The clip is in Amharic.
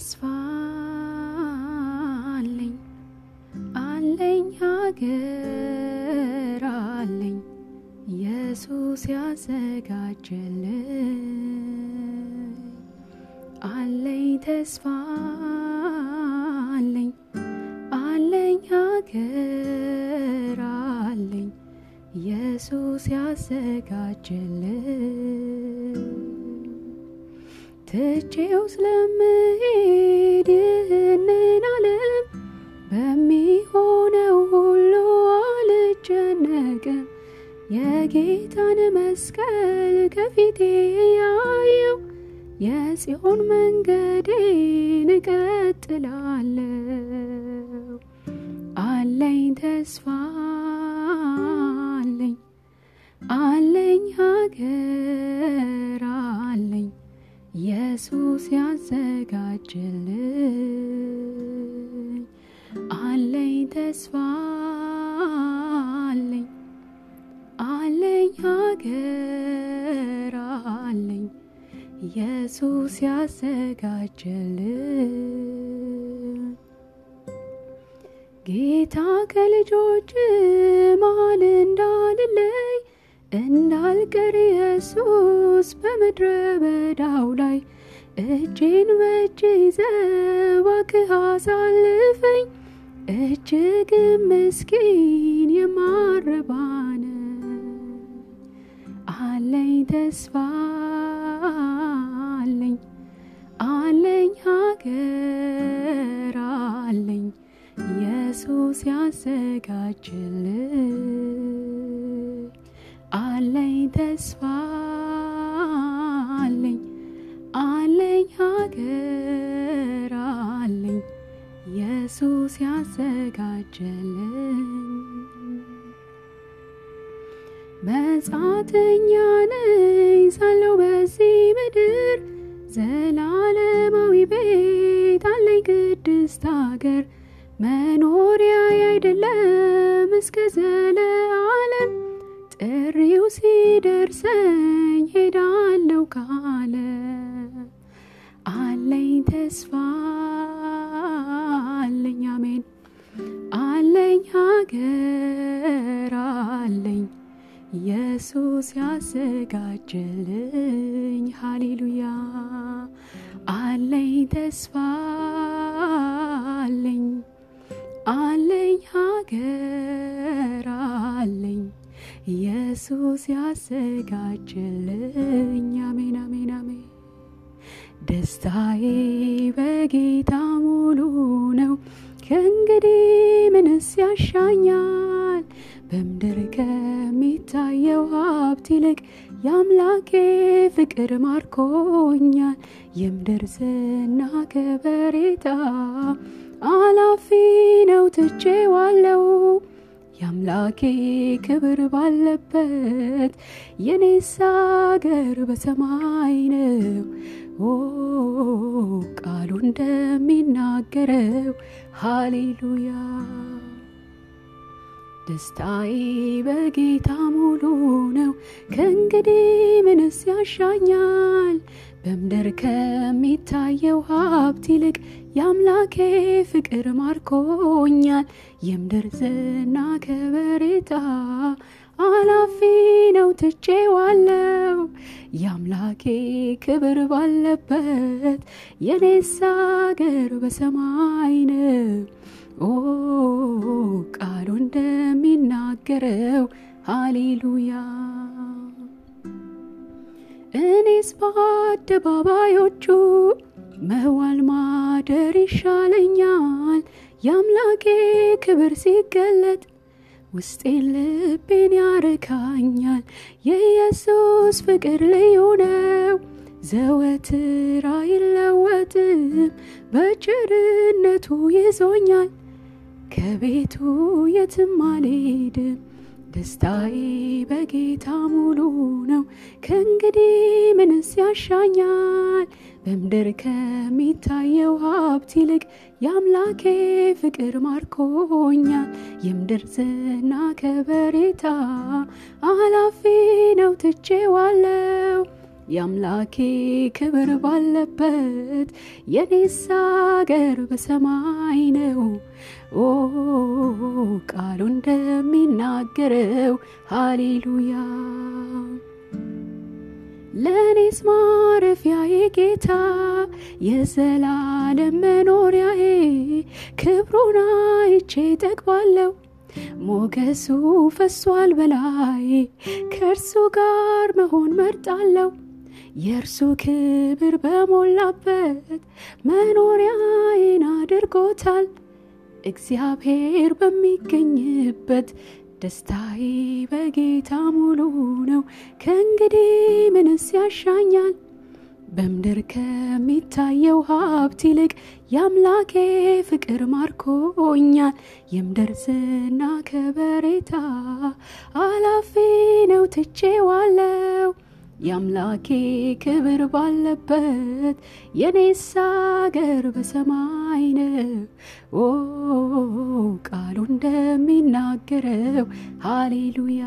ተስፋ አለኝ። አለኝ ሀገር አለኝ። ኢየሱስ ያዘጋጀልኝ። አለኝ ተስፋ አለኝ። አለኝ ሀገር አለኝ። ኢየሱስ ያዘጋጀልኝ ትቼው ስለምሄድ ይህንን ዓለም በሚሆነው ሁሉ አልጨነቅም። የጌታን መስቀል ከፊቴ ያየው የጽዮን መንገዴን እቀጥላለሁ። አለኝ ተስፋ ተስፋ አለኝ አለኝ ሀገር አለኝ ኢየሱስ ያዘጋጀልኝ ጌታ ከልጆች መሃል እንዳልለይ እንዳልቀር ኢየሱስ በምድረ በዳው ላይ እጄን በእጅ ይዘህ እባክህ አሳልፈኝ እጅግ ምስኪን የማረባነ አለኝ ተስፋ አለኝ አለኝ ሀገር አለኝ ኢየሱስ ያዘጋጅልኝ። አለኝ ተስፋ አለኝ አለኝ ሀገር ኢየሱስ ያዘጋጀልኝ መጻተኛ ነኝ ሳለው በዚህ ምድር ዘላለማዊ ቤት አለኝ ቅድስት አገር። መኖሪያ አይደለም እስከ ዘለዓለም። ጥሪው ሲደርሰኝ ሄዳለው ካለ አለኝ ተስፋ አለኝ ሀገር አለኝ። ኢየሱስ ያዘጋጀልኝ ሃሌሉያ አለኝ ተስፋ አለኝ። አለኝ ሀገር አለኝ። ኢየሱስ ያዘጋጀልኝ አሜን አሜን አሜን። ደስታዬ በጌታ ሙሉ ከእንግዲህ ምንስ ያሻኛል? በምድር ከሚታየው ሀብት ይልቅ የአምላኬ ፍቅር ማርኮኛል። የምድር ዝና ከበሬታ አላፊ ነው ትቼዋለው የአምላኬ ክብር ባለበት የኔስ አገር በሰማይ ነው። ኦ ቃሉ እንደሚናገረው ሃሌሉያ። ደስታዬ በጌታ ሙሉ ነው። ከእንግዲህ ምንስ ያሻኛል? በምድር ከሚታየው ሀብት ይልቅ የአምላኬ ፍቅር ማርኮኛል። የምድር ዝና ከበሬታ አላፊ ነው ትቼዋለው የአምላኬ ክብር ባለበት የኔስ አገር በሰማይ ነው። ኦ ቃሉ እንደሚናገረው ሃሌሉያ። እኔስ በአደባባዮቹ መዋል ማደር ይሻለኛል። የአምላኬ ክብር ሲገለጥ ውስጤን ልቤን ያረካኛል የኢየሱስ ፍቅር ልዩ ነው። ዘወትር አይለወጥም። በቸርነቱ ይዞኛል። ከቤቱ የትም አልሄድም ደስታዬ በጌታ ሙሉ ነው። ከእንግዲህ ምንስ ያሻኛል? በምድር ከሚታየው ሀብት ይልቅ የአምላኬ ፍቅር ማርኮኛል። የምድር ዝና ከበሬታ አላፊ ነው ትቼዋለው የአምላኬ ክብር ባለበት የኔስ አገር በሰማይ ነው። ኦ ቃሉ እንደሚናገረው ሃሌሉያ። ለእኔስ ማረፊያዬ ጌታ የዘላለም መኖሪያዬ ክብሩን አይቼ ጠግባለሁ። ሞገሱ ፈሷል በላይ ከእርሱ ጋር መሆን መርጣለሁ። የእርሱ ክብር በሞላበት መኖሪያዬን አድርጎታል። እግዚአብሔር በሚገኝበት ደስታዬ በጌታ ሙሉ ነው። ከእንግዲህ ምንስ ያሻኛል? በምድር ከሚታየው ሀብት ይልቅ የአምላኬ ፍቅር ማርኮኛል። የምድር ዝና ከበሬታ አላፊ ነው ትቼዋለው። የአምላኬ ክብር ባለበት የኔስ አገር በሰማይ ነው። ኦ ቃሉ እንደሚናገረው ሃሌሉያ